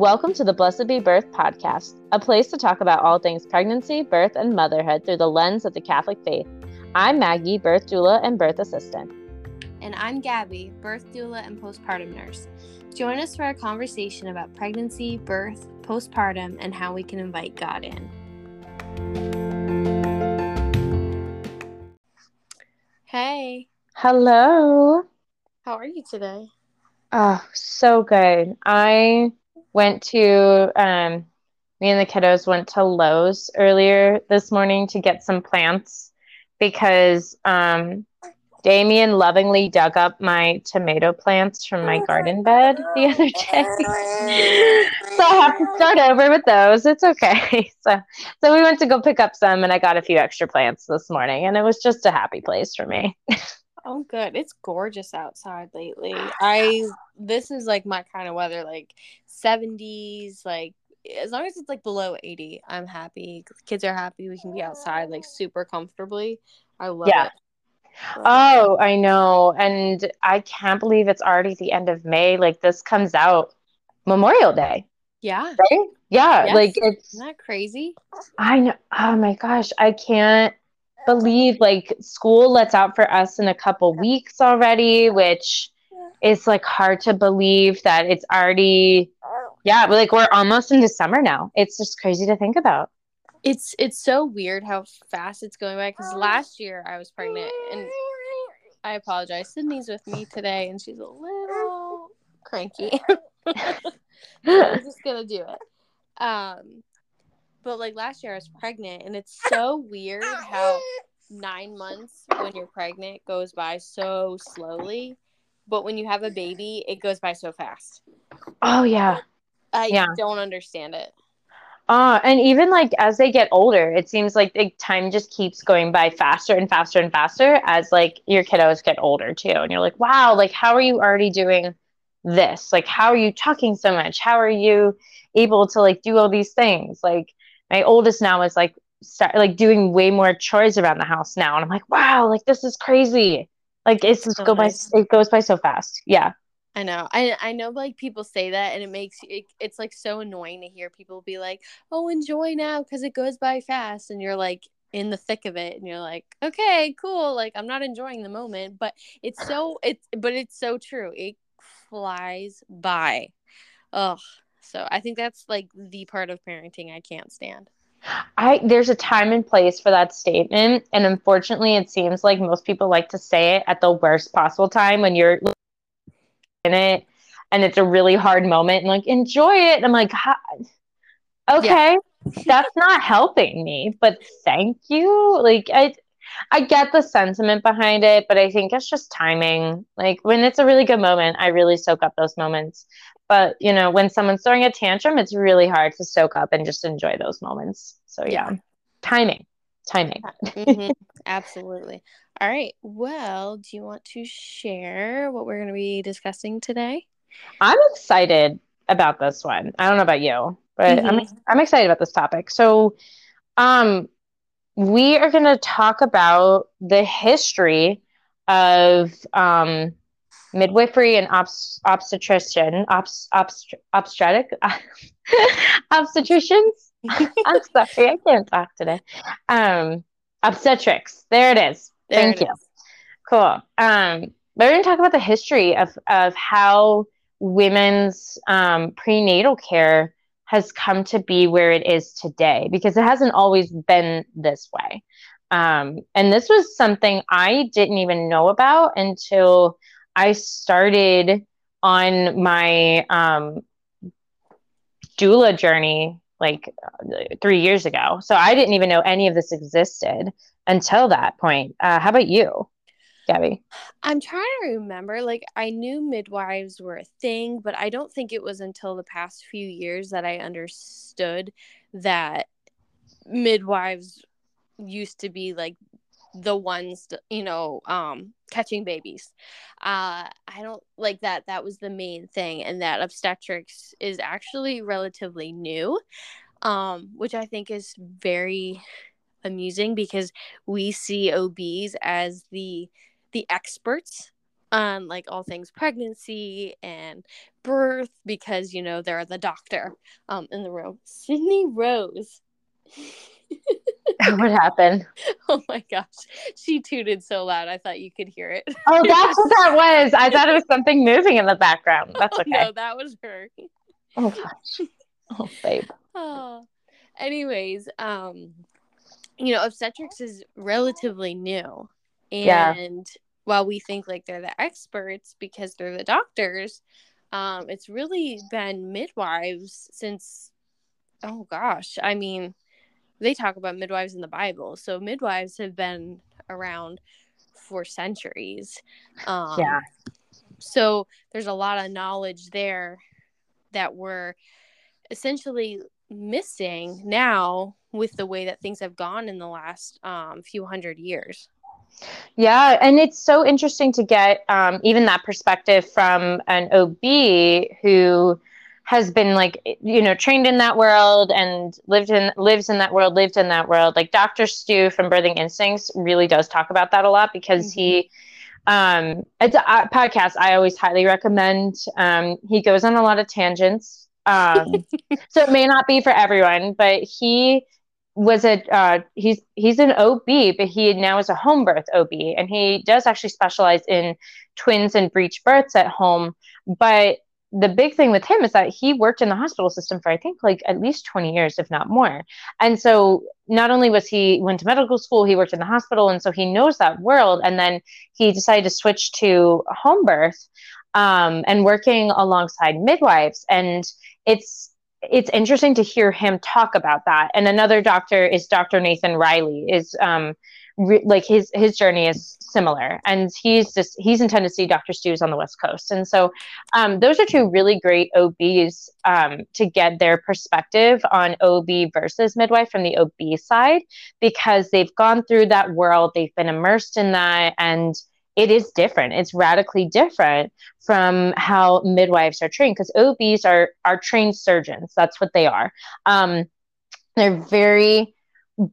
Welcome to the Blessed Be Birth podcast, a place to talk about all things pregnancy, birth, and motherhood through the lens of the Catholic faith. I'm Maggie, birth doula and birth assistant. And I'm Gabby, birth doula and postpartum nurse. Join us for a conversation about pregnancy, birth, postpartum, and how we can invite God in. Hey, Hello. how are you today? Oh, so good. I went to, um, me and the kiddos went to Lowe's earlier this morning to get some plants because um, Damien lovingly dug up my tomato plants from my garden bed the other day. so I have to start over with those. It's okay. So so we went to go pick up some and I got a few extra plants this morning and it was just a happy place for me. Oh, good. It's gorgeous outside lately. I this is like my kind of weather, like 70s, like as long as it's like below 80, I'm happy. Kids are happy. We can be outside like super comfortably. I love Yeah. it. Love it. Oh, I know. And I can't believe it's already the end of May. Like this comes out Memorial Day, yeah. right? Yeah, Yes. like it's that crazy? I know. Oh my gosh, I can't believe like school lets out for us in a couple weeks already, which is like hard to believe that it's already yeah, but like we're almost into summer now. It's just crazy to think about. It's it's so weird how fast it's going by because last year I was pregnant and I apologize. Sydney's with me today and she's a little cranky. we're just gonna do it. Um, but like last year I was pregnant, and it's so weird how nine months when you're pregnant goes by so slowly, but when you have a baby, it goes by so fast. Oh yeah. I Yeah. don't understand it. Uh, and even like as they get older, it seems like the time just keeps going by faster and faster and faster as like your kiddos get older too. And you're like, wow, like how are you already doing this? Like how are you talking so much? How are you able to like do all these things? Like my oldest now is like start like doing way more chores around the house now. And I'm like, wow, like this is crazy. Like it's just So go by it goes by so fast. Yeah. I know. I I know like people say that and it makes it, it's like so annoying to hear people be like, "Oh, enjoy now cuz it goes by fast." And you're like in the thick of it and you're like, "Okay, cool. Like I'm not enjoying the moment, but it's so it's but it's so true. It flies by." Ugh. So I think that's like the part of parenting I can't stand. I there's a time and place for that statement, and unfortunately, it seems like most people like to say it at the worst possible time when you're in it, and it's a really hard moment, and like enjoy it. And I'm like, "Ha- okay, that's not helping me, but thank you. Like I, I get the sentiment behind it, but I think it's just timing. Like when it's a really good moment, I really soak up those moments. But you know, when someone's throwing a tantrum, it's really hard to soak up and just enjoy those moments. So yeah, Yeah. timing, timing. Mhm. Absolutely. All right. Well, do you want to share what we're going to be discussing today? I'm excited about this one. I don't know about you, but I'm I'm excited about this topic. So, um, we are going to talk about the history of um, midwifery and obst- obstetrician, obst- obst- obstetric, obstetricians. I'm sorry, I can't talk today. Um, obstetrics. There it is. There Thank it you. is. Cool. Um, we're going to talk about the history of of how women's um, prenatal care has come to be where it is today because it hasn't always been this way. Um, and this was something I didn't even know about until I started on my um, doula journey like three years ago. So I didn't even know any of this existed until that point. Uh, how about you, Gabby? I'm trying to remember. Like, I knew midwives were a thing, but I don't think it was until the past few years that I understood that midwives used to be like the ones, you know, um, catching babies. Uh, I don't like that. That was the main thing, and that obstetrics is actually relatively new, um, which I think is very amusing because we see OBs as the the experts on like all things pregnancy and birth because you know they're the doctor um in the room. Sydney Rose. what happened? Oh my gosh. She tooted so loud I thought you could hear it. Oh, that's what that was. I thought it was something moving in the background. That's okay. Oh, no, that was her. Oh gosh. Oh babe. Oh. Anyways, um you know, obstetrics is relatively new. And yeah. while we think like they're the experts because they're the doctors, um, it's really been midwives since oh gosh. I mean, they talk about midwives in the Bible. So midwives have been around for centuries. Um, yeah. So there's a lot of knowledge there that we're essentially missing now with the way that things have gone in the last um, few hundred years. Yeah, and it's so interesting to get um, even that perspective from an OB who has been like you know trained in that world and lived in lives in that world lived in that world like dr stu from birthing instincts really does talk about that a lot because mm-hmm. he um it's a, podcast i always highly recommend um he goes on a lot of tangents um so it may not be for everyone but he was a uh, he's he's an OB, but he now is a home birth OB, and he does actually specialize in twins and breech births at home. But the big thing with him is that he worked in the hospital system for I think like at least 20 years, if not more. And so not only was he went to medical school, he worked in the hospital, and so he knows that world. And then he decided to switch to home birth um, and working alongside midwives. And it's it's interesting to hear him talk about that. And another doctor is Dr. Nathan Riley. Is um, re- like his his journey is similar, and he's just he's in Tennessee. Dr. Stu's on the West Coast, and so um, those are two really great OBs um, to get their perspective on OB versus midwife from the OB side because they've gone through that world, they've been immersed in that, and it is different. It's radically different from how midwives are trained because OBs are are trained surgeons. That's what they are. Um, they're very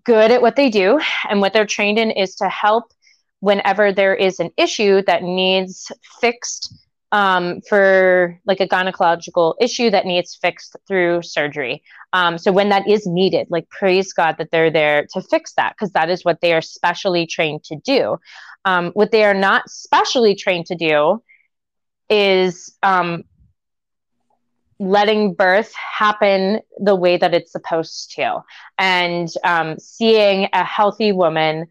good at what they do, and what they're trained in is to help whenever there is an issue that needs fixed um, for like a gynecological issue that needs fixed through surgery. Um, so when that is needed, like praise God that they're there to fix that because that is what they are specially trained to do. Um, what they are not specially trained to do is um, letting birth happen the way that it's supposed to. And um, seeing a healthy woman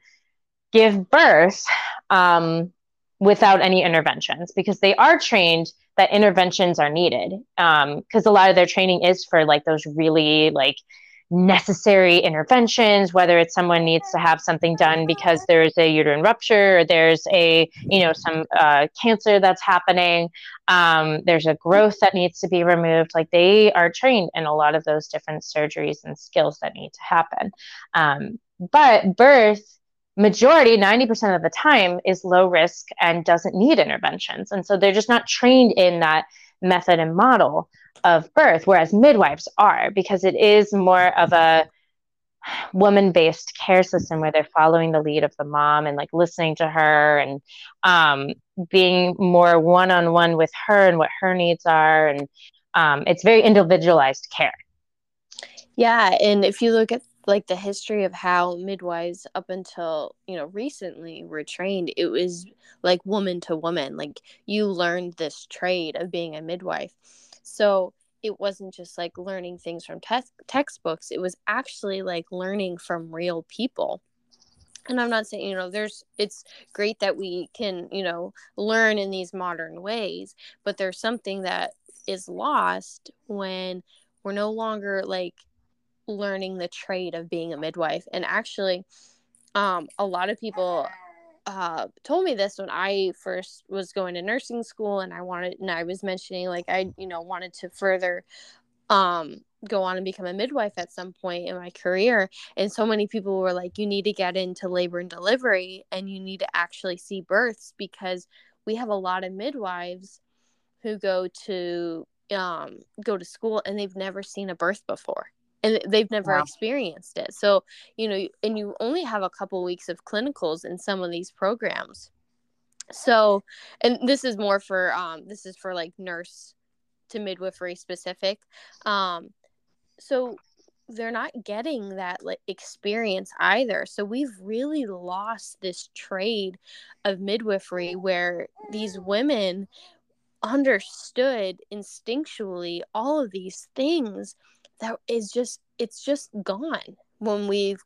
give birth um, without any interventions because they are trained that interventions are needed because um, a lot of their training is for like those really like necessary interventions whether it's someone needs to have something done because there's a uterine rupture or there's a you know some uh, cancer that's happening. Um, there's a growth that needs to be removed. Like they are trained in a lot of those different surgeries and skills that need to happen. Um, but birth majority 90% of the time is low risk and doesn't need interventions. And so they're just not trained in that method and model of birth, whereas midwives are, because it is more of a woman based care system where they're following the lead of the mom and like listening to her and um, being more one on one with her and what her needs are. And um, it's very individualized care. Yeah. And if you look at like the history of how midwives up until you know recently were trained it was like woman to woman like you learned this trade of being a midwife so it wasn't just like learning things from te- textbooks, it was actually like learning from real people. And I'm not saying, you know, there's, it's great that we can, you know, learn in these modern ways, but there's something that is lost when we're no longer like learning the trade of being a midwife. And actually, um, a lot of people uh, told me this when I first was going to nursing school, and I wanted, and I was mentioning like I, you know, wanted to further um go on and become a midwife at some point in my career. And so many people were like you need to get into labor and delivery and you need to actually see births because we have a lot of midwives who go to um go to school and they've never seen a birth before and they've never wow. experienced it. So you know and you only have a couple weeks of clinicals in some of these programs. So and this is more for um this is for like nurse to midwifery specific. Um so they're not getting that like experience either. So we've really lost this trade of midwifery where these women understood instinctually all of these things that is just it's just gone when we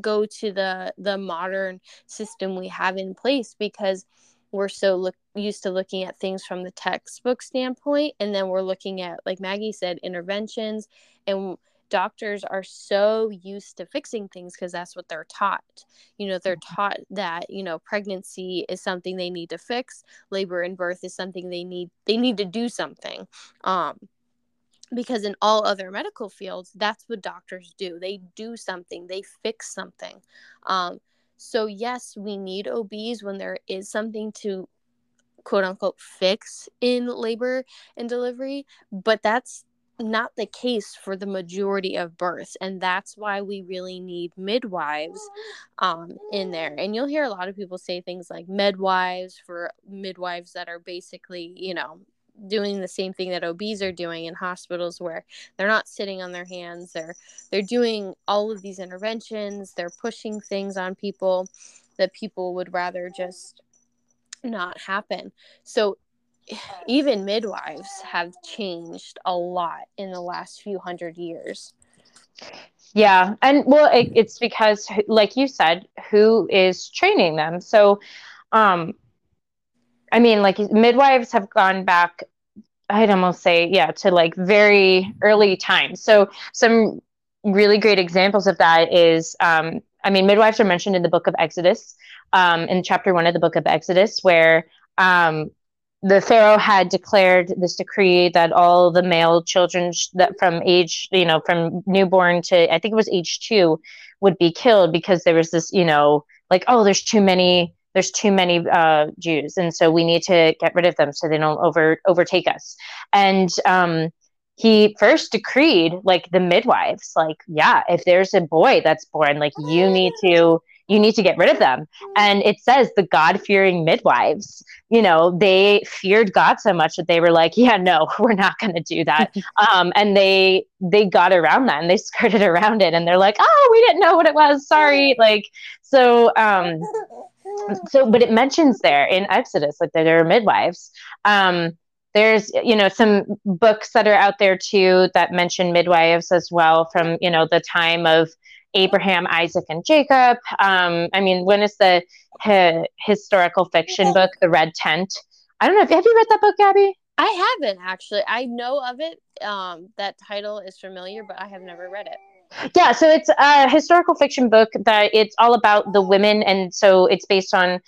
go to the the modern system we have in place because we're so look used to looking at things from the textbook standpoint. And then we're looking at like maggie said interventions. And doctors are so used to fixing things because that's what they're taught. You know they're mm-hmm. taught that you know pregnancy is something they need to fix. Labor and birth is something they need they need to do something. Um because in all other medical fields that's what doctors do. They do something they fix something. Um so, yes, we need OBs when there is something to quote unquote fix in labor and delivery, but that's not the case for the majority of births and that's why we really need midwives um, in there. And you'll hear a lot of people say things like midwives for midwives that are basically you know doing the same thing that OBs are doing in hospitals where they're not sitting on their hands. They're they're doing all of these interventions. They're pushing things on people that people would rather just not happen. So even midwives have changed a lot in the last few hundred years. Yeah and well it, it's because like you said who is training them? So um I mean, like midwives have gone back, I'd almost say, yeah, to like very early times. So some really great examples of that is, um, I mean, midwives are mentioned in the book of Exodus, um, in chapter one of the book of Exodus, where um, the Pharaoh had declared this decree that all the male children that from age, you know, from newborn to I think it was age two, would be killed because there was this, you know, like oh, there's too many there's too many uh, Jews, and so we need to get rid of them so they don't over overtake us. And um, he first decreed like the midwives, like yeah, if there's a boy that's born, like you need to you need to get rid of them. And it says the God fearing midwives, you know, they feared God so much that they were like, yeah, no, we're not going to do that. um, and they, they got around that and they skirted around it and they're like, oh, we didn't know what it was. Sorry. Like, so, um, so, but it mentions there in Exodus, like that there are midwives. Um, there's you know some books that are out there too that mention midwives as well from you know the time of Abraham, Isaac, and Jacob. Um, I mean, when is the hi- historical fiction book, The Red Tent? I don't know. Have you read that book, Gabby? I haven't actually. I know of it. Um, that title is familiar, but I have never read it. Yeah, so it's a historical fiction book that it's all about the women, and so it's based on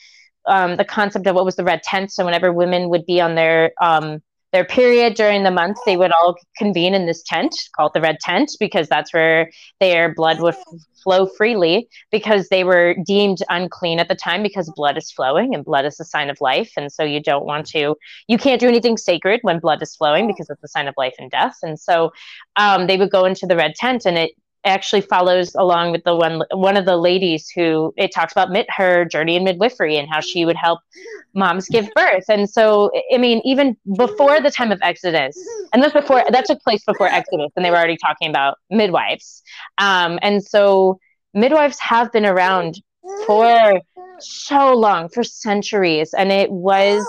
um, the concept of what was the red tent. So whenever women would be on their um, their period during the month, they would all convene in this tent called the Red Tent because that's where their blood would flow freely because they were deemed unclean at the time because blood is flowing and blood is a sign of life. And so you don't want to, you can't do anything sacred when blood is flowing because it's a sign of life and death. And so um, they would go into the Red Tent and it actually follows along with the one one of the ladies who it talks about mit, her journey in midwifery and how she would help moms give birth. And so i mean even before the time of exodus and that's before that took place before exodus and they were already talking about midwives. Um, and so midwives have been around for so long for centuries. And it was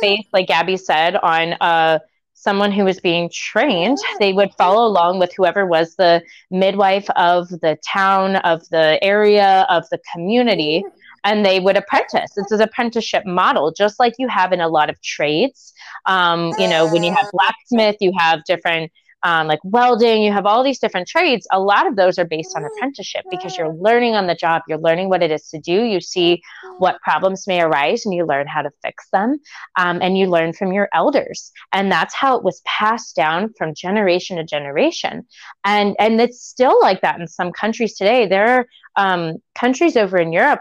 based like gabby said on a someone who was being trained, they would follow along with whoever was the midwife of the town, of the area, of the community, and they would apprentice. It's an apprenticeship model, just like you have in a lot of trades. Um, you know, when you have blacksmith, you have different um, like welding, you have all these different trades. A lot of those are based on apprenticeship because you're learning on the job, you're learning what it is to do, you see what problems may arise, and you learn how to fix them, um, and you learn from your elders. And that's how it was passed down from generation to generation. And and it's still like that in some countries today. There are um, countries over in Europe,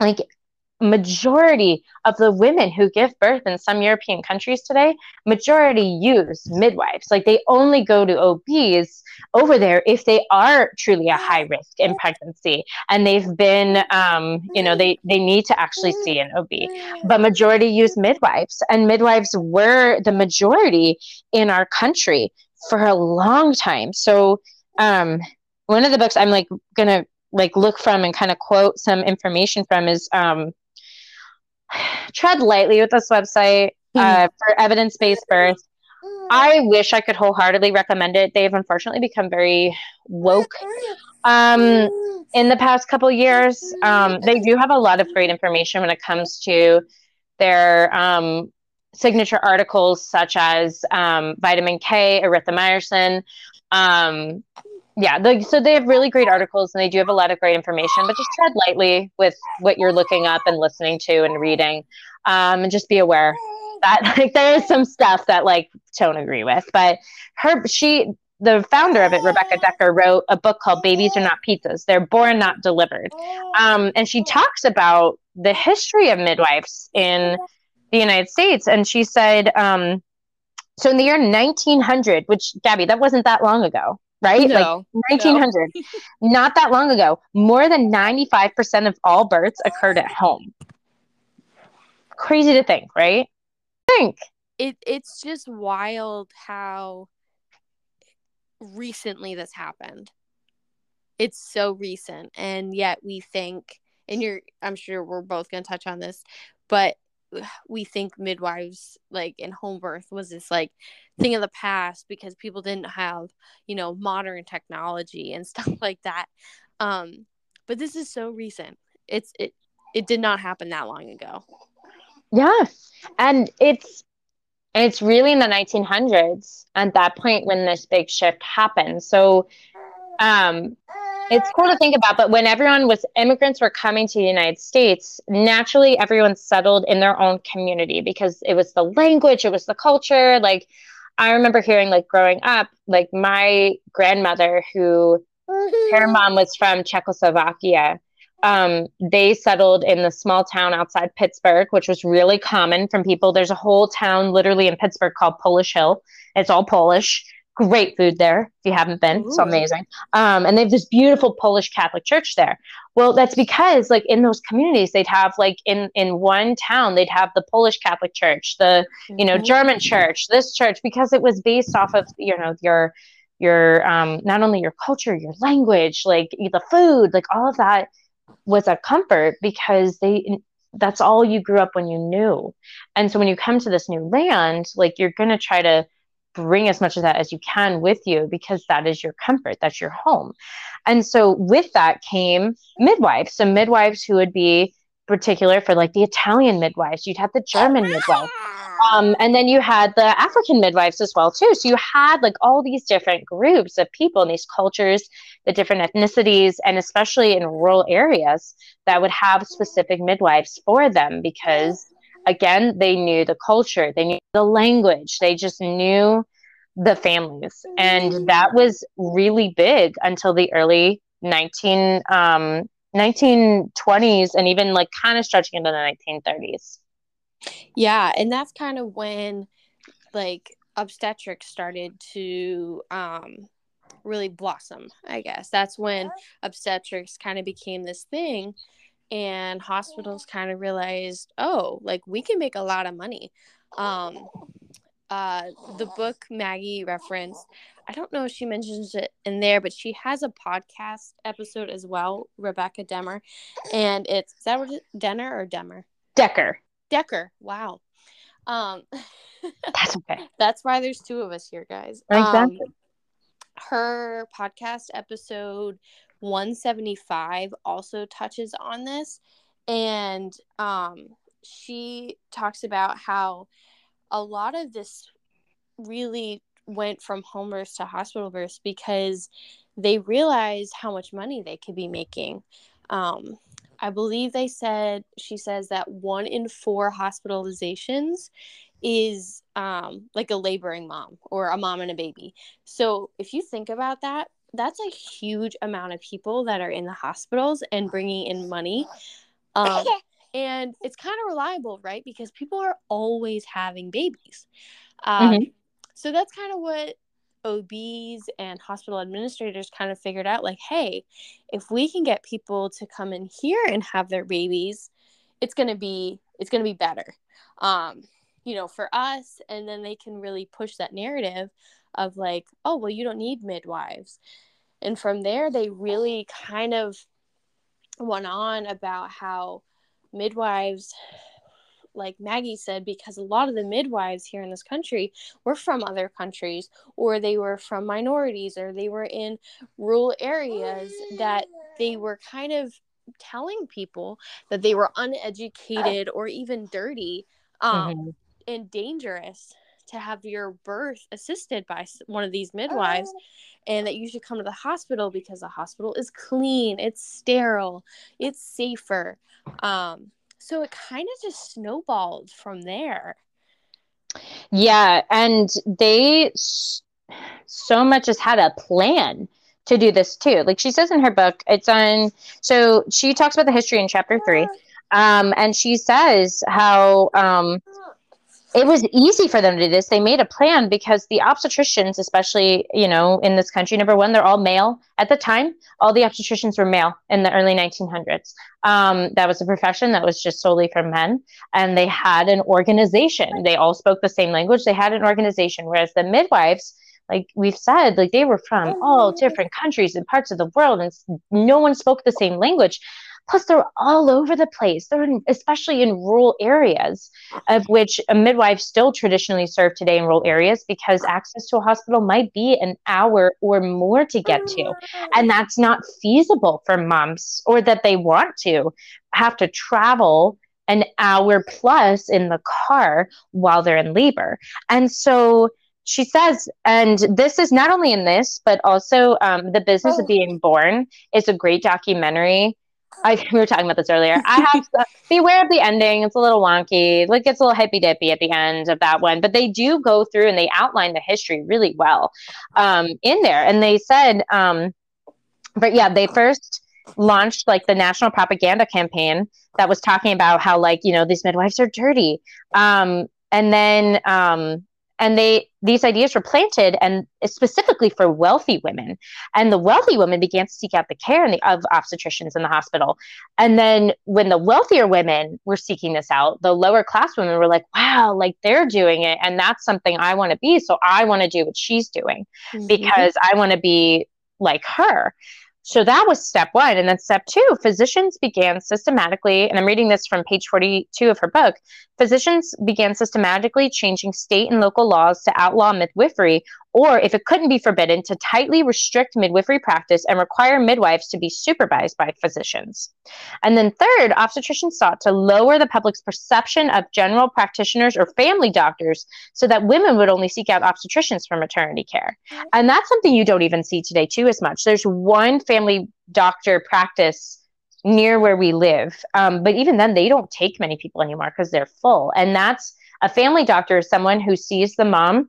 like majority of the women who give birth in some European countries today, majority use midwives. Like they only go to OBs over there if they are truly a high risk in pregnancy and they've been, um, you know, they, they need to actually see an OB. But majority use midwives, and midwives were the majority in our country for a long time. So, um, one of the books I'm like gonna like look from and kind of quote some information from is um, tread lightly with this website uh, mm-hmm. for evidence-based birth. I wish I could wholeheartedly recommend it. They've unfortunately become very woke um, in the past couple years. Um, they do have a lot of great information when it comes to their um, signature articles, such as um, vitamin K, erythromycin, um, yeah, the, so they have really great articles and they do have a lot of great information, but just tread lightly with what you're looking up and listening to and reading. Um, and just be aware that like there is some stuff that like don't agree with. But her she the founder of it, Rebecca Dekker, wrote a book called Babies Are Not Pizzas. They're Born Not Delivered. Um, and she talks about the history of midwives in the United States. And she said, um, so in the year 1900, which Gabby, that wasn't that long ago, right? No, like 1900, no. not that long ago, more than 95% of all births occurred at home. Crazy to think, right? Think. It it's just wild how recently this happened. It's so recent and yet we think and you're I'm sure we're both going to touch on this, but we think midwives like in home birth was this like thing of the past because people didn't have you know modern technology and stuff like that. Um but this is so recent. It's it it did not happen that long ago. Yeah. And it's it's really in the 1900s at that point when this big shift happened. So um it's cool to think about, but when everyone was immigrants were coming to the United States, naturally everyone settled in their own community because it was the language, it was the culture. Like I remember hearing like growing up, like my grandmother who her mom was from Czechoslovakia. Um, they settled in the small town outside Pittsburgh, which was really common from people. There's a whole town literally in Pittsburgh called Polish Hill. It's all Polish great food there if you haven't been Ooh. so amazing um, and they have this beautiful polish catholic church there well that's because like in those communities they'd have like in in one town they'd have the polish catholic church the you know mm-hmm. german church this church because it was based off of you know your your um not only your culture your language like the food like all of that was a comfort because they that's all you grew up when you knew and so when you come to this new land like you're going to try to bring as much of that as you can with you because that is your comfort, that's your home. And so with that came midwives. So midwives who would be particular for like the Italian midwives, you'd have the German midwife. Um, and then you had the African midwives as well too. So you had like all these different groups of people in these cultures, the different ethnicities, and especially in rural areas that would have specific midwives for them because again, they knew the culture, they knew the language, they just knew the families. And that was really big until the early 19, um, 1920s and even like kind of stretching into the 1930s. Yeah. And that's kind of when like obstetrics started to um, really blossom, I guess. That's when obstetrics kind of became this thing and hospitals kind of realized oh like we can make a lot of money. Um uh the book maggie referenced i don't know if she mentions it in there but she has a podcast episode as well rebecca demmer and it's is that denner or demmer? Dekker. Dekker wow. Um that's okay. that's why there's two of us here guys. Exactly. Um, her podcast episode 175 also touches on this. And um, she talks about how a lot of this really went from home births to hospital births because they realized how much money they could be making. Um, i believe they said she says that one in four hospitalizations is um, like a laboring mom or a mom and a baby. So if you think about that that's a huge amount of people that are in the hospitals and bringing in money. Um, and it's kind of reliable, right? Because people are always having babies. Um, mm-hmm. So that's kind of what OBs and hospital administrators kind of figured out like, hey, if we can get people to come in here and have their babies, it's going to be it's going to be better. Um, you know, for us and then they can really push that narrative of like, oh, well you don't need midwives. And from there they really kind of went on about how midwives like Maggie said, because a lot of the midwives here in this country were from other countries, or they were from minorities, or they were in rural areas that they were kind of telling people that they were uneducated or even dirty um, mm-hmm. and dangerous to have your birth assisted by one of these midwives and that you should come to the hospital because the hospital is clean it's sterile it's safer um, so it kind of just snowballed from there. Yeah, and they so much has had a plan to do this too. Like she says in her book, it's on. So she talks about the history in chapter three, um, and she says how um, it was easy for them to do this. They made a plan because the obstetricians, especially, you know, in this country, number one, they're all male at the time. All the obstetricians were male in the early 1900s. Um, that was a profession that was just solely for men. And they had an organization. They all spoke the same language. They had an organization. Whereas the midwives, like we've said, like they were from all different countries and parts of the world, and no one spoke the same language. Plus, they're all over the place. They're in, especially in rural areas, of which a midwife still traditionally serve today in rural areas because access to a hospital might be an hour or more to get to. And that's not feasible for moms or that they want to have to travel an hour plus in the car while they're in labor. And so she says, and this is not only in this, but also um, The Business of oh. Being Born is a great documentary I, we were talking about this earlier. I have to beware of the ending. It's a little wonky. Like it's a little hippy dippy at the end of that one, but they do go through and they outline the history really well um, in there. And they said, um, but yeah, they first launched like the national propaganda campaign that was talking about how like you know these midwives are dirty. Um, and then um, and they these ideas were planted and specifically for wealthy women. And the wealthy women began to seek out the care the, of obstetricians in the hospital. And then when the wealthier women were seeking this out the lower class women were like wow like they're doing it. And that's something i want to be. So i want to do what she's doing mm-hmm. because i want to be like her so that was step one. And then step two, physicians began systematically, and I'm reading this from page 42 of her book physicians began systematically changing state and local laws to outlaw midwifery or if it couldn't be forbidden, to tightly restrict midwifery practice and require midwives to be supervised by physicians. And then, third, obstetricians sought to lower the public's perception of general practitioners or family doctors so that women would only seek out obstetricians for maternity care. And that's something you don't even see today, too, as much. There's one family doctor practice near where we live. Um, but even then, they don't take many people anymore because they're full. And that's a family doctor is someone who sees the mom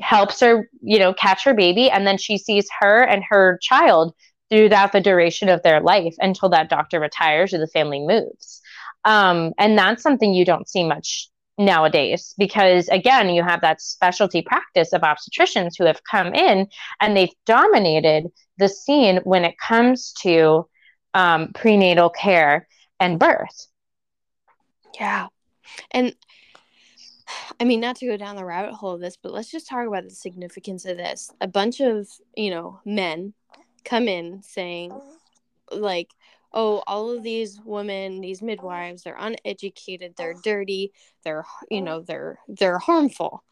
helps her, you know, catch her baby, and then she sees her and her child throughout the duration of their life until that doctor retires or the family moves. Um, and that's something you don't see much nowadays because again you have that specialty practice of obstetricians who have come in and they've dominated the scene when it comes to um, prenatal care and birth yeah and I mean, not to go down the rabbit hole of this, but let's just talk about the significance of this. A bunch of, you know, men come in saying, uh-huh. like, oh, all of these women, these midwives, they're uneducated, they're uh-huh. dirty, they're, you uh-huh. know, they're they're harmful.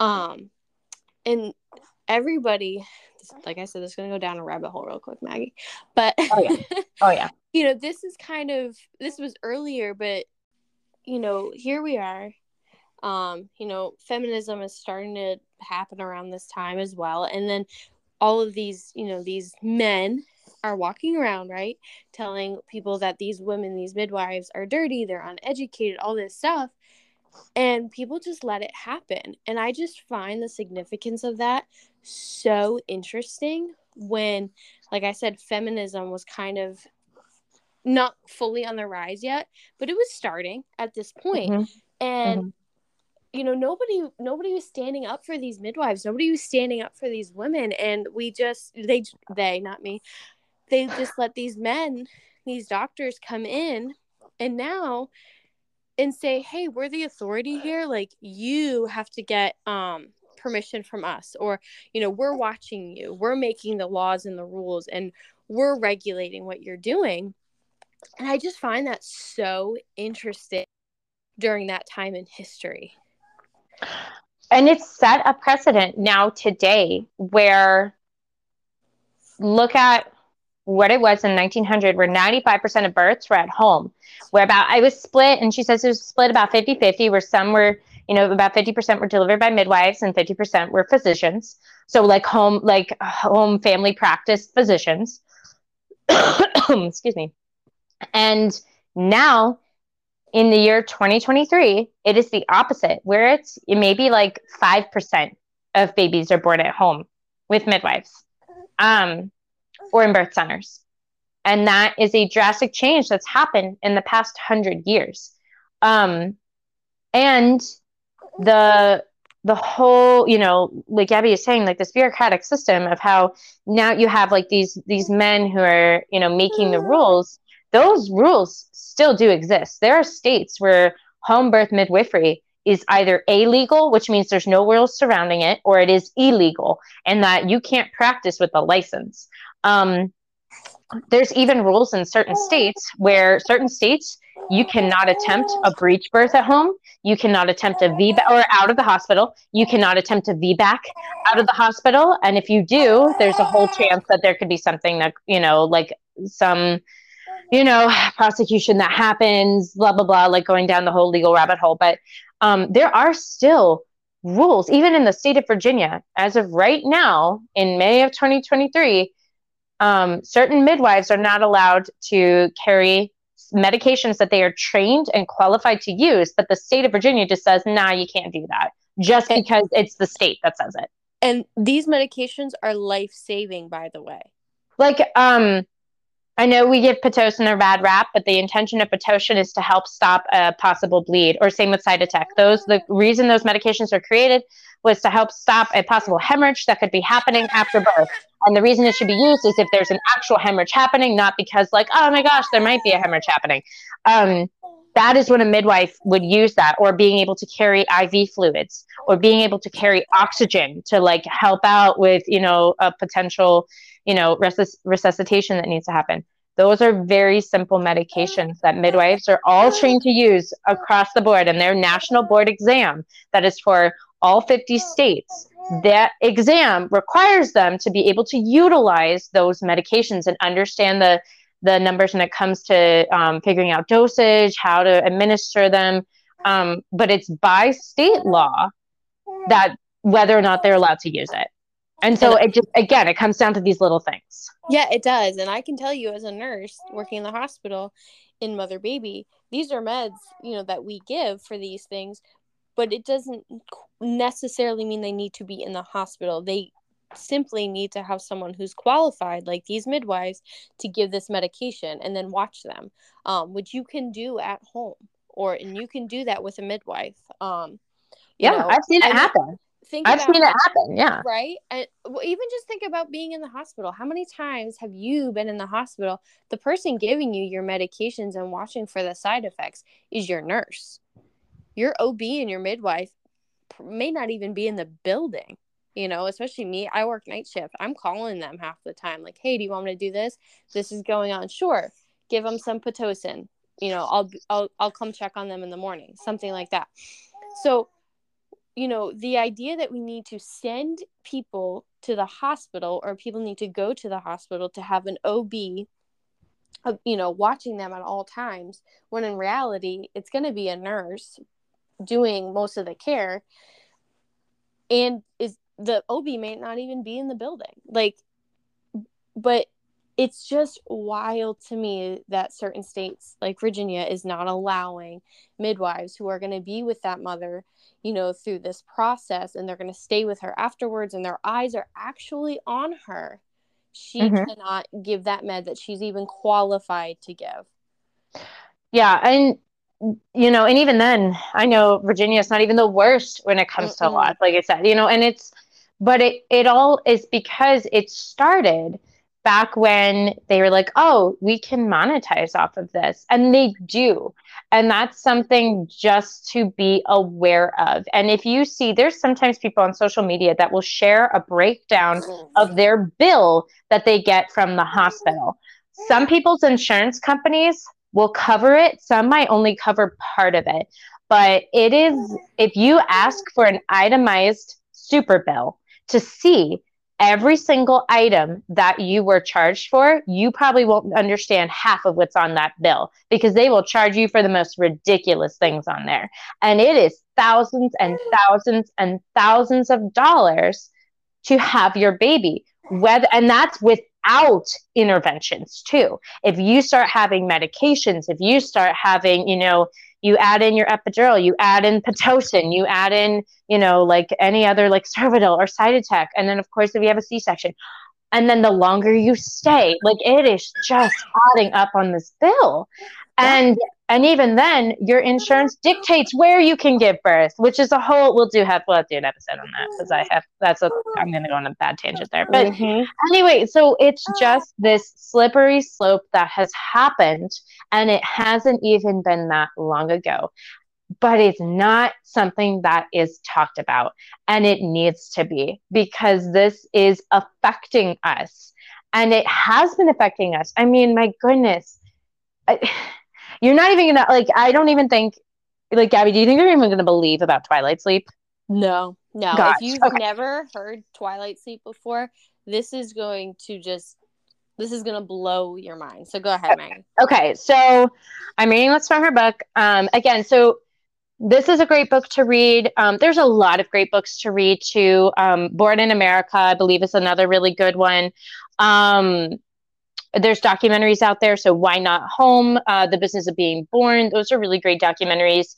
Um, and everybody, like I said, this is gonna go down a rabbit hole real quick, Maggie. But oh yeah, oh yeah. you know, this is kind of this was earlier, but you know, here we are um, you know, feminism is starting to happen around this time as well. And then all of these, you know, these men are walking around, right, telling people that these women, these midwives are dirty, they're uneducated, all this stuff. And people just let it happen. And I just find the significance of that so interesting when, like I said, feminism was kind of not fully on the rise yet, but it was starting at this point. Mm-hmm. And Mhm. You know, nobody nobody was standing up for these midwives. Nobody was standing up for these women and we just they they not me. They just let these men, these doctors come in and now and say, "Hey, we're the authority here. Like you have to get um permission from us or you know, we're watching you. We're making the laws and the rules and we're regulating what you're doing." And I just find that so interesting during that time in history. And it's set a precedent now today where look at what it was in 1900 where 95% of births were at home where about i was split and she says it was split about 50-50 where some were you know about 50% were delivered by midwives and 50% were physicians. So like home like home family practice physicians. Excuse me. And now in the year 2023 it is the opposite where it's it may be like 5% of babies are born at home with midwives um, or in birth centers. And that is a drastic change that's happened in the past 100 years. Um, and the the whole you know like gabby is saying like this bureaucratic system of how now you have like these these men who are you know making the rules those rules still do exist there are states where home birth midwifery is either illegal which means there's no rules surrounding it or it is illegal and that you can't practice with a license um, there's even rules in certain states where certain states you cannot attempt a breech birth at home you cannot attempt a VBAC or out of the hospital. You cannot attempt a VBAC out of the hospital. And if you do, there's a whole chance that there could be something that, you know, like some, you know, prosecution that happens, blah, blah, blah, like going down the whole legal rabbit hole. But um, there are still rules, even in the state of Virginia, as of right now, in May of 2023, um, certain midwives are not allowed to carry medications that they are trained and qualified to use, but the state of Virginia just says, nah, you can't do that just because it's the state that says it. And these medications are life saving, by the way. Like, um, I know we give Pitocin a bad rap, but the intention of Pitocin is to help stop a possible bleed, or same with Cytotec. Those the reason those medications were created was to help stop a possible hemorrhage that could be happening after birth. And the reason it should be used is if there's an actual hemorrhage happening, not because like, oh my gosh, there might be a hemorrhage happening. Um, that is when a midwife would use that, or being able to carry IV fluids, or being able to carry oxygen to like help out with you know a potential you know resus- resuscitation that needs to happen. Those are very simple medications that midwives are all trained to use across the board in their national board exam that is for all 50 states. That exam requires them to be able to utilize those medications and understand the the numbers when it comes to um, figuring out dosage, how to administer them. Um, but it's by state law that whether or not they're allowed to use it. And so it just again, it comes down to these little things. Yeah, it does. And I can tell you as a nurse working in the hospital in mother baby, these are meds, you know, that we give for these things, but it doesn't necessarily mean they need to be in the hospital. They simply need to have someone who's qualified like these midwives to give this medication and then watch them. Um, which you can do at home or and you can do that with a midwife. Um Yeah, know, I've seen it happen. think I've about seen it happen. Yeah. right and well, even just think about being in the hospital how many times have you been in the hospital the person giving you your medications and watching for the side effects is your nurse your ob and your midwife may not even be in the building you know especially me i work night shift. I'm calling them half the time like hey do you want me to do this? This is going on. Sure. Give them some pitocin you know i'll i'll, I'll come check on them in the morning something like that. So you know the idea that we need to send people to the hospital or people need to go to the hospital to have an ob you know watching them at all times when in reality it's going to be a nurse doing most of the care and is the ob may not even be in the building like but it's just wild to me that certain states like virginia is not allowing midwives who are going to be with that mother you know through this process and they're going to stay with her afterwards and their eyes are actually on her she Mhm. cannot give that med that she's even qualified to give Yeah, and you know, and even then, I know Virginia is not even the worst when it comes Mm-mm. to laws, like I said, you know, and it's, but it it all is because it started back when they were like, oh, we can monetize off of this. And they do. And that's something just to be aware of. And if you see, there's sometimes people on social media that will share a breakdown mm-hmm. of their bill that they get from the hospital. Some people's insurance companies will cover it, some might only cover part of it. But it is, if you ask for an itemized super bill to see every single item that you were charged for, you probably won't understand half of what's on that bill because they will charge you for the most ridiculous things on there. And it is thousands and thousands and thousands of dollars to have your baby. Whether and that's without interventions too. If you start having medications, if you start having, you know, you add in your epidural, you add in Pitocin, you add in, you know, like any other like Cervidil or Cytotec. And then of course, if you have a C-section, and then the longer you stay, like it is just adding up on this bill. And and even then, your insurance dictates where you can give birth, which is a whole. We'll do have we'll have to do an episode on that because I have that's a. I'm going to go on a bad tangent there, but mm-hmm. anyway, so it's just this slippery slope that has happened, and it hasn't even been that long ago, but it's not something that is talked about, and it needs to be because this is affecting us, and it has been affecting us. I mean, my goodness. I, you're not even gonna like. I don't even think like Gabby. Do you think they're even gonna believe about Twilight Sleep? No, no. Gosh. If you've okay. never heard Twilight Sleep before, this is going to just this is gonna blow your mind. So go ahead, okay. Megan. Okay, so I'm reading this from her book. Um, again, so this is a great book to read. Um, there's a lot of great books to read too. Um, Born in America, I believe, is another really good one. Um, there's documentaries out there. So why not home? Uh, the business of being born. Those are really great documentaries.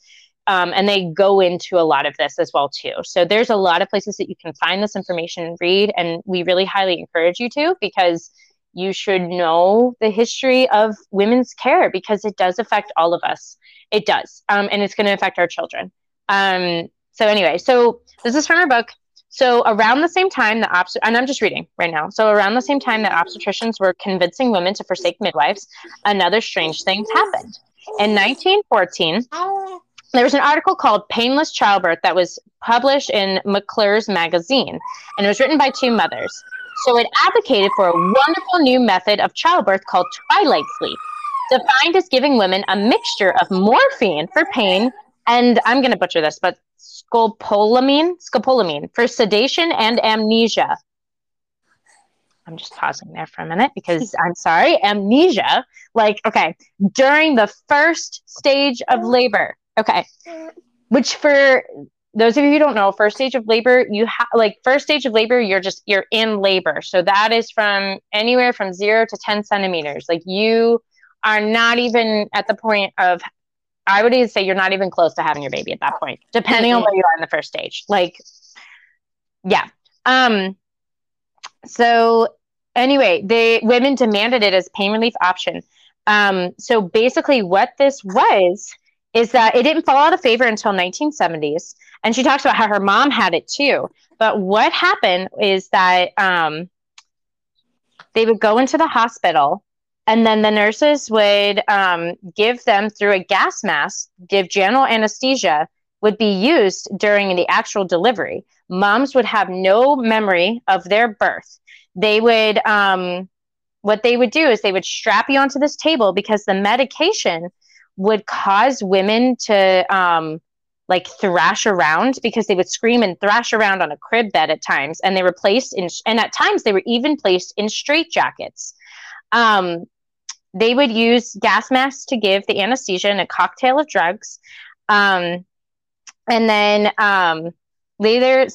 Um, and they go into a lot of this as well too. So there's a lot of places that you can find this information and read, and we really highly encourage you to because you should know the history of women's care because it does affect all of us. It does, um, and it's going to affect our children. Um, so anyway, so this is from our book. So around the same time that obst- and I'm just reading right now. So around the same time that obstetricians were convincing women to forsake midwives, another strange thing happened. In 1914, there was an article called Painless Childbirth that was published in McClure's magazine, and it was written by two mothers. So it advocated for a wonderful new method of childbirth called twilight sleep, defined as giving women a mixture of morphine for pain and I'm going to butcher this, but scopolamine, scopolamine for sedation and amnesia. I'm just pausing there for a minute because I'm sorry, amnesia. Like, okay, during the first stage of labor. Okay, which for those of you who don't know, first stage of labor, you have like first stage of labor, you're just you're in labor. So that is from anywhere from zero to ten centimeters. Like you are not even at the point of I would even say you're not even close to having your baby at that point, depending on where you are in the first stage. Like, yeah. Um, so anyway, the women demanded it as pain relief option. Um, so basically, what this was is that it didn't fall out of favor until 1970s, and she talks about how her mom had it too. But what happened is that um, they would go into the hospital and then the nurses would um, give them through a gas mask, give general anesthesia, would be used during the actual delivery. Moms would have no memory of their birth. They would, um, what they would do is they would strap you onto this table because the medication would cause women to um, like thrash around because they would scream and thrash around on a crib bed at times. And they were placed in, and at times they were even placed in straitjackets. Um, they would use gas masks to give the anesthesia and a cocktail of drugs. Um, and then um, later,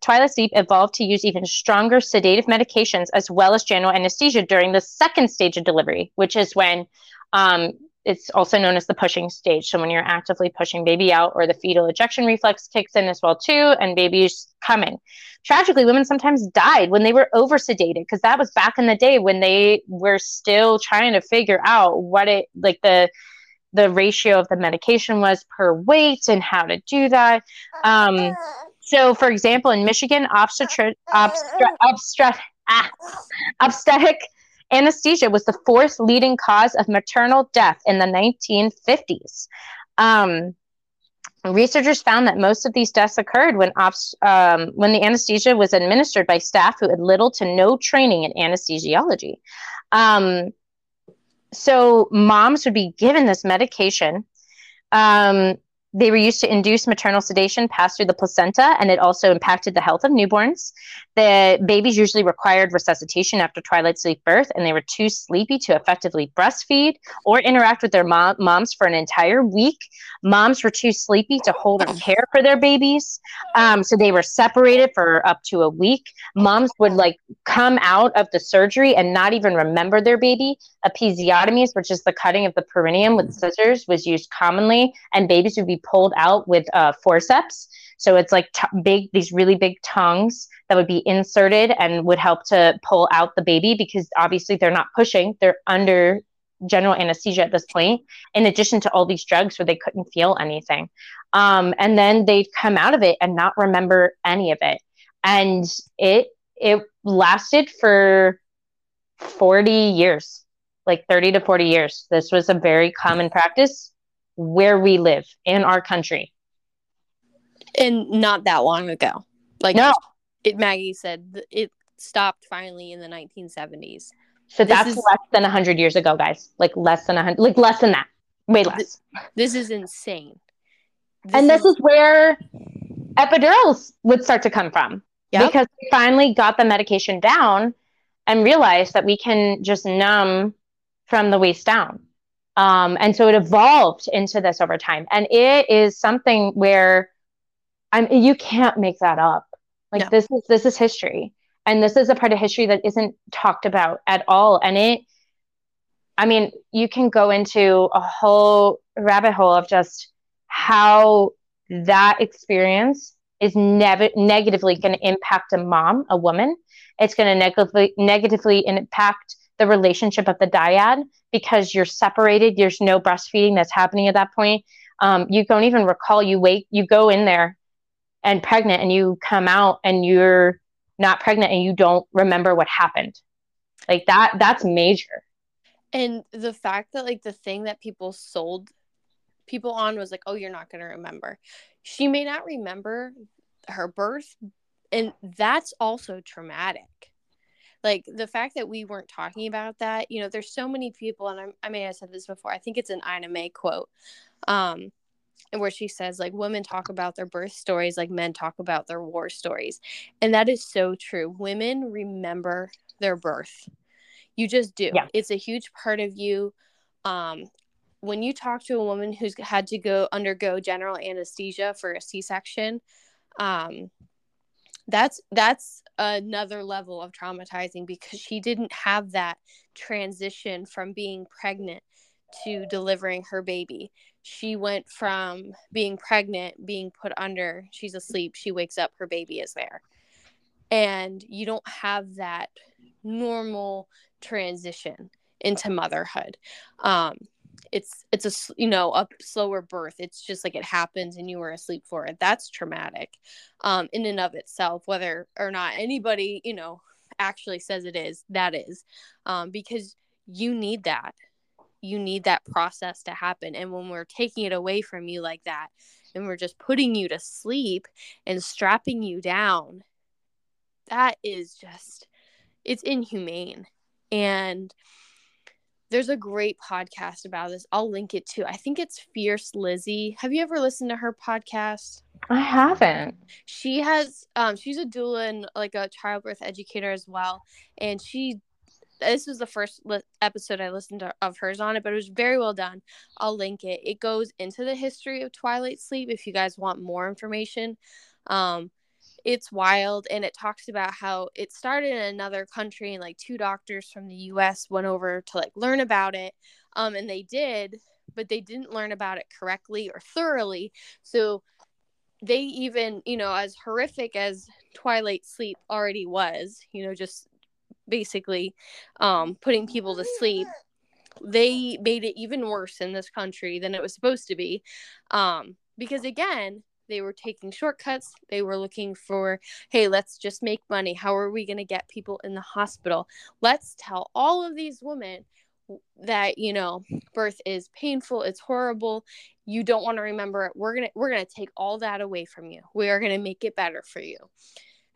Twilight Sleep evolved to use even stronger sedative medications as well as general anesthesia during the second stage of delivery, which is when um, it's also known as the pushing stage. So when you're actively pushing baby out or the fetal ejection reflex kicks in as well too, and baby's coming. Tragically, women sometimes died when they were over sedated because that was back in the day when they were still trying to figure out what it like the the ratio of the medication was per weight and how to do that. Um, so, for example, in Michigan, obstetri- obstre- obstre- ah, obstetric anesthesia was the fourth leading cause of maternal death in the 1950s. Um, researchers found that most of these deaths occurred when um, when the anesthesia was administered by staff who had little to no training in anesthesiology. Um, so moms would be given this medication. Um, they were used to induce maternal sedation passed through the placenta, and it also impacted the health of newborns. The babies usually required resuscitation after twilight sleep birth, and they were too sleepy to effectively breastfeed or interact with their mom- moms for an entire week. Moms were too sleepy to hold or care for their babies, um, so they were separated for up to a week. Moms would like come out of the surgery and not even remember their baby. Episiotomies, which is the cutting of the perineum with scissors, was used commonly, and babies would be pulled out with uh, forceps. So it's like t- big, these really big tongues that would be inserted and would help to pull out the baby because obviously they're not pushing, they're under general anesthesia at this point, in addition to all these drugs where they couldn't feel anything. Um, and then they'd come out of it and not remember any of it. And it it lasted for 40 years, like 30 to 40 years. This was a very common practice where we live in our country. And not that long ago. Like No. it Maggie said it stopped finally in the 1970s. So This that's is- less than 100 years ago, guys. Like less than 100, like less than that. Way less. This is insane. and this is where epidurals would start to come from Yep. because we finally got the medication down and realized that we can just numb from the waist down. Um, and so it evolved into this over time. And it is something where I'm you can't make that up. Like No. this is this is history. And this is a part of history that isn't talked about at all. And it I mean, you can go into a whole rabbit hole of just how that experience is never negatively going to impact a mom, a woman. It's going to negatively negatively impact the relationship of the dyad because you're separated. There's no breastfeeding that's happening at that point. Um, you don't even recall. You wait. You go in there and pregnant, and you come out and you're not pregnant, and you don't remember what happened. Like that. That's major. And the fact that like the thing that people sold people on was like, oh, you're not going to remember. She may not remember her birth, and that's also traumatic. Like the fact that we weren't talking about that, you know, there's so many people, and I'm, I may have said this before. I think it's an Ina May quote, um, where she says like women talk about their birth stories like men talk about their war stories, and that is so true. Women remember their birth. You just do. Yeah. It's a huge part of you. Um, when you talk to a woman who's had to go undergo general anesthesia for a C-section, um, that's that's another level of traumatizing because she didn't have that transition from being pregnant to delivering her baby. She went from being pregnant, being put under, she's asleep, she wakes up, her baby is there. And you don't have that normal transition into motherhood. Um, it's it's a you know a slower birth. It's just like it happens and you were asleep for it. That's traumatic, um, in and of itself. Whether or not anybody you know actually says it is, that is, um, because you need that. You need that process to happen. And when we're taking it away from you like that, and we're just putting you to sleep and strapping you down, that is just it's inhumane. And there's a great podcast about this. I'll link it to. I think it's Fierce Lizzie. Have you ever listened to her podcast? I haven't. She has um she's a doula and like a childbirth educator as well. And she this was the first li- episode I listened to of hers on it, but it was very well done. I'll link it. It goes into the history of twilight sleep if you guys want more information. Um it's wild and it talks about how it started in another country and like two doctors from the US went over to like learn about it um and they did but they didn't learn about it correctly or thoroughly. So they even you know as horrific as twilight sleep already was you know just basically um putting people to sleep they made it even worse in this country than it was supposed to be um, because again they were taking shortcuts. They were looking for hey let's just make money. How are we going to get people in the hospital? Let's tell all of these women that you know birth is painful it's horrible. You don't want to remember it. We're gonna we're gonna take all that away from you. We are gonna make it better for you.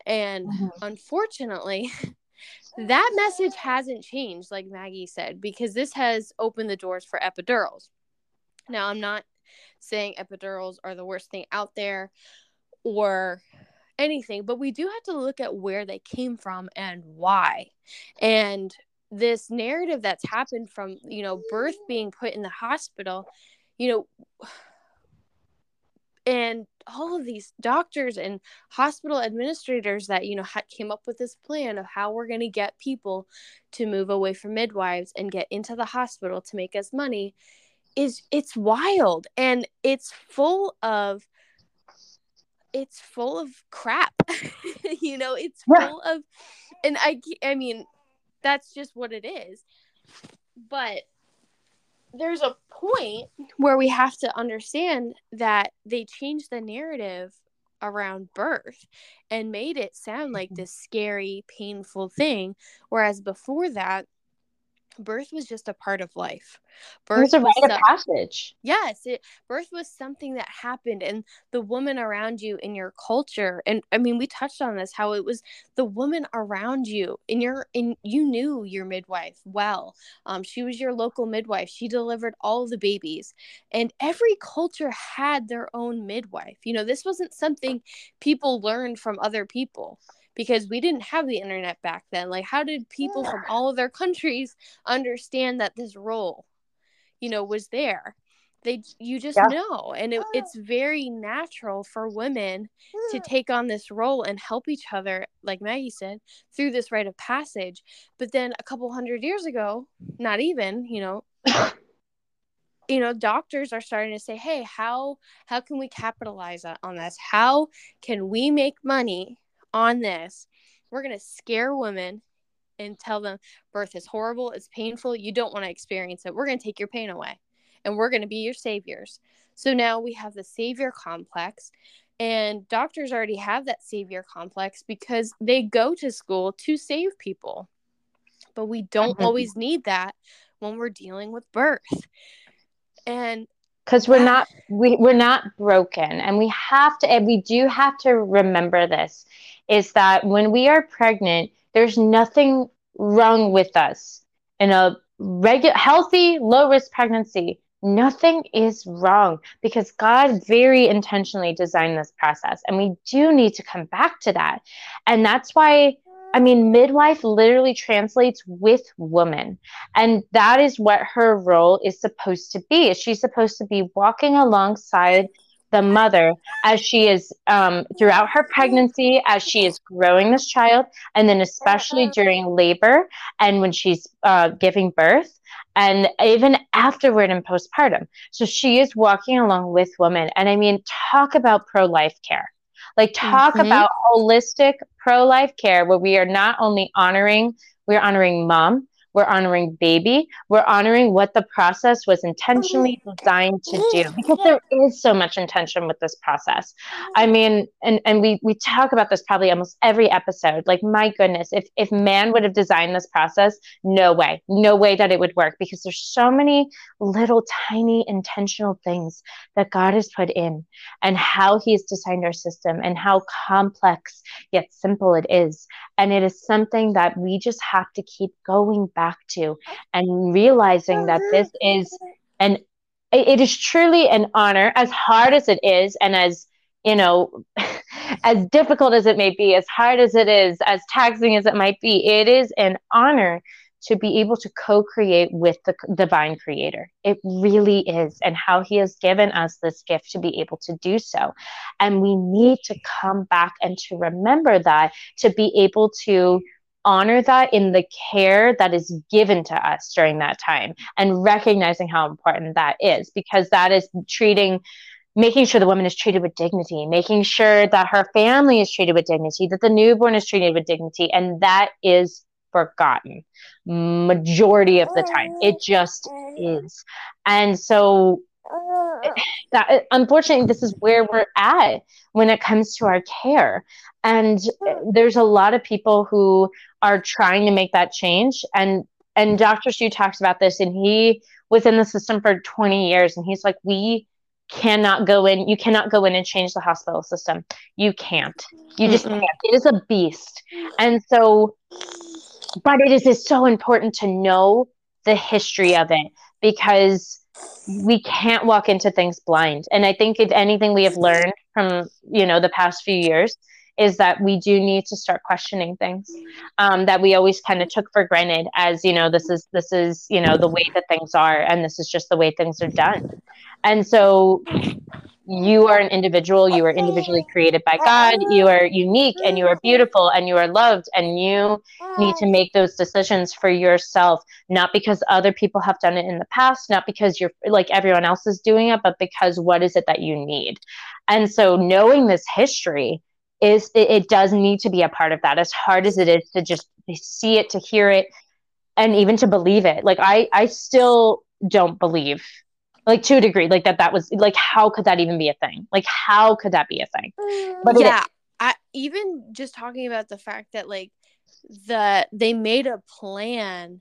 And mm-hmm. unfortunately that message hasn't changed like maggie said because this has opened the doors for epidurals. Now i'm not saying epidurals are the worst thing out there or anything but we do have to look at where they came from and why. And this narrative that's happened from you know birth being put in the hospital you know and all of these doctors and hospital administrators that you know came up with this plan of how we're going to get people to move away from midwives and get into the hospital to make us money is it's wild and it's full of it's full of crap you know it's full of and i i mean that's just what it is. But there's a point where we have to understand that they changed the narrative around birth and made it sound like mm-hmm. this scary, painful thing. Whereas before that, birth was just a part of life. Birth it was a rite was of passage. Yes, it, birth was something that happened, and the woman around you in your culture, and I mean, we touched on this how it was the woman around you in your in you knew your midwife well. Um, she was your local midwife. She delivered all the babies, and every culture had their own midwife. You know, this wasn't something people learned from other people because we didn't have the internet back then. Like, how did people from all of their countries understand that this role, you know, was there? They, you just yeah. know, and it, it's very natural for women to take on this role and help each other, like Maggie said, through this rite of passage. But then a couple hundred years ago, not even, you know, you know doctors are starting to say hey how how can we capitalize on this how can we make money on this. We're going to scare women and tell them birth is horrible, it's painful, you don't want to experience it. We're going to take your pain away and we're going to be your saviors. So now we have the savior complex, and doctors already have that savior complex because they go to school to save people. But we don't mm-hmm. always need that when we're dealing with birth. And because we're not we, we're not broken and we have to and we do have to remember this is that when we are pregnant, there's nothing wrong with us. In a regular, healthy, low risk pregnancy, nothing is wrong because God very intentionally designed this process. And we do need to come back to that. And that's why, I mean, midwife literally translates with woman. And that is what her role is supposed to be. She's supposed to be walking alongside the mother as she is um, throughout her pregnancy, as she is growing this child, and then especially during labor and when she's uh, giving birth, and even afterward in postpartum. So she is walking along with women. And I mean, talk about pro life care. Like, talk mm-hmm. about holistic pro life care where we are not only honoring, we're honoring mom, we're honoring baby. We're honoring what the process was intentionally oh designed to do because there is so much intention with this process. I mean, and, and we, we talk about this probably almost every episode. Like, my goodness, if, if man would have designed this process, no way, no way that it would work because there's so many little tiny intentional things that God has put in and how he's designed our system and how complex yet simple it is. And it is something that we just have to keep going back to oh. and realizing oh, that this is an it is truly an honor as hard as it is and as you know as difficult as it may be as hard as it is as taxing as it might be it is an honor to be able to co create with the divine creator. It really is. And how he has given us this gift to be able to do so. And we need to come back and to remember that to be able to honor that in the care that is given to us during that time and recognizing how important that is because that is treating making sure the woman is treated with dignity, making sure that her family is treated with dignity, that the newborn is treated with dignity. And that is forgotten majority of the time it just is and so that unfortunately this is where we're at when it comes to our care. And there's a lot of people who are trying to make that change. And and dr Shu talks about this and he was in the system for 20 years and he's like we cannot go in you cannot go in and change the hospital system. You can't. You just Mm-mm. can't. It is a beast. And so but it is, is so important to know the history of it because we can't walk into things blind. And i think if anything we have learned from you know the past few years is that we do need to start questioning things um, that we always kind of took for granted as you know this is this is you know the way that things are and this is just the way things are done. And so you are an individual you are individually created by god you are unique and you are beautiful and you are loved and you need to make those decisions for yourself not because other people have done it in the past not because you're like everyone else is doing it but because what is it that you need? And so knowing this history is it, it does need to be a part of that as hard as it is to just see it to hear it and even to believe it. Like i i still don't believe like to a degree like that that was like how could that even be a thing? Like how could that be a thing? Mm, but yeah I, even just talking about the fact that like the they made a plan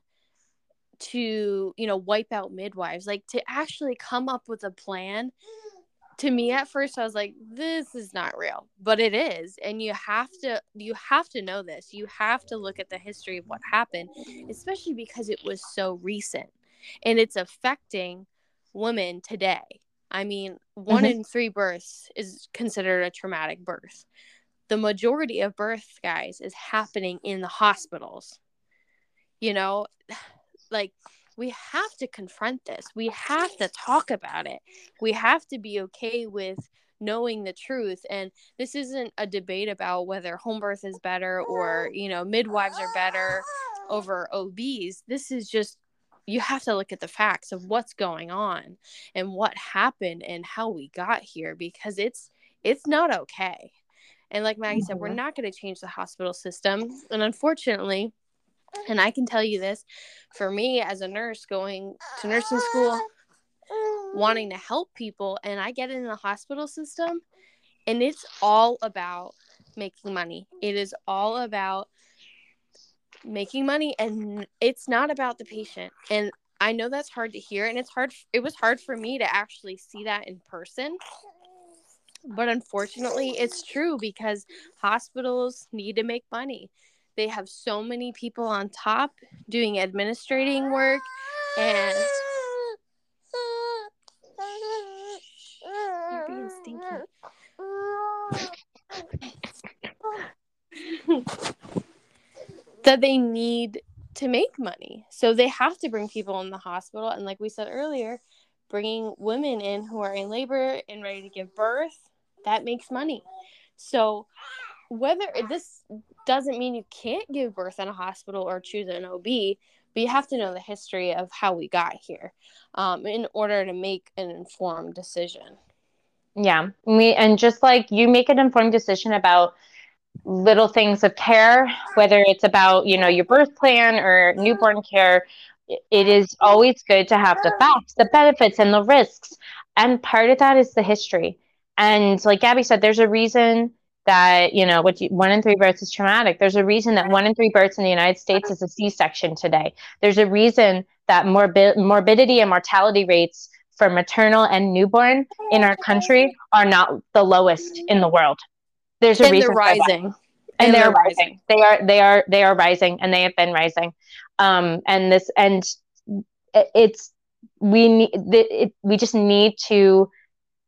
to you know wipe out midwives like to actually come up with a plan to me at first i was like this is not real but it is and you have to you have to know this. You have to look at the history of what happened especially because it was so recent and it's affecting women today. I mean one mm-hmm. in three births is considered a traumatic birth. The majority of birth guys is happening in the hospitals. You know like we have to confront this. We have to talk about it. We have to be okay with knowing the truth. And this isn't a debate about whether home birth is better or, you know, midwives are better over OBs. This is just you have to look at the facts of what's going on and what happened and how we got here because it's it's not okay. And like Maggie said, we're mm-hmm. not going to change the hospital system. And unfortunately, and I can tell you this for me as a nurse going to nursing school, wanting to help people, and I get in the hospital system, and it's all about making money. It is all about making money, and it's not about the patient. And I know that's hard to hear, and it's hard. It was hard for me to actually see that in person. But unfortunately, it's true because hospitals need to make money they have so many people on top doing administrating work and you're being stinky. that they need to make money. So they have to bring people in the hospital. And like we said earlier, bringing women in who are in labor and ready to give birth, that makes money. So whether this doesn't mean you can't give birth in a hospital or choose an OB, but you have to know the history of how we got here um, in order to make an informed decision. Yeah, we and just like you make an informed decision about little things of care, whether it's about you know your birth plan or newborn care, it is always good to have the facts, the benefits, and the risks. And part of that is the history. And like Gabby said, there's a reason that you know what you, one in three births is traumatic. There's a reason that one in three births in the united states is a c-section today. There's a reason that morbi- morbidity and mortality rates for maternal and newborn in our country are not the lowest in the world. There's a and reason they're rising. And, and, they're, they're rising. rising. they are they are they are rising and they have been rising. Um and this and it's we need it, we just need to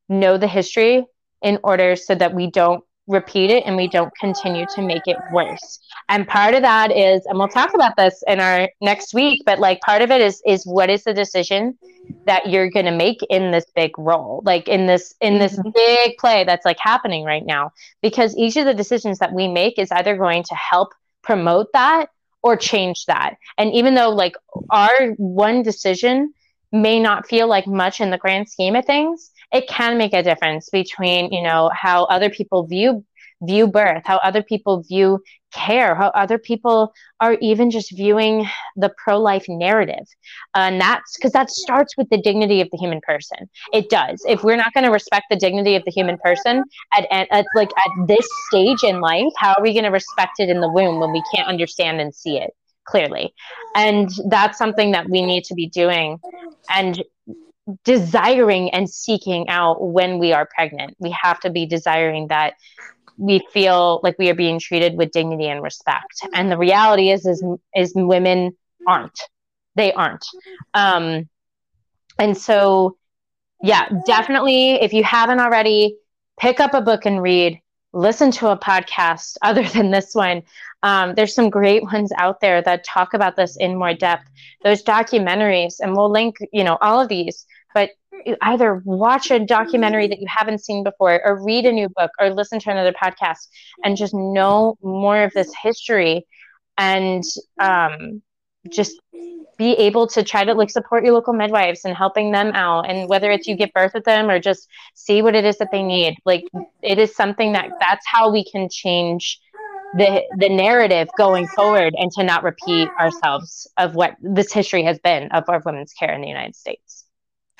know the history in order so that we don't repeat it and we don't continue to make it worse. And part of that is, and we'll talk about this in our next week, but like part of it is is what is the decision that you're going to make in this big role, like in this in this mm-hmm. big play that's like happening right now, because each of the decisions that we make is either going to help promote that or change that. And even though like our one decision may not feel like much in the grand scheme of things, it can make a difference between you know how other people view view birth, how other people view care, how other people are even just viewing the pro life narrative. and that's because that starts with the dignity of the human person. It does. If we're not going to respect the dignity of the human person at, at, at like at this stage in life, how are we going to respect it in the womb when we can't understand and see it? clearly. And that's something that we need to be doing and desiring and seeking out when we are pregnant. We have to be desiring that we feel like we are being treated with dignity and respect. And the reality is is is women aren't. They aren't. Um and so yeah, definitely if you haven't already, pick up a book and read listen to a podcast other than this one. Um, there's some great ones out there that talk about this in more depth. Those documentaries, and we'll link, you know, all of these. But either watch a documentary that you haven't seen before, or read a new book, or listen to another podcast, and just know more of this history, and um, just be able to try to like support your local midwives and helping them out and whether it's you give birth with them or just see what it is that they need like it is something that that's how we can change the the narrative going forward and to not repeat ourselves of what this history has been of our women's care in the United States.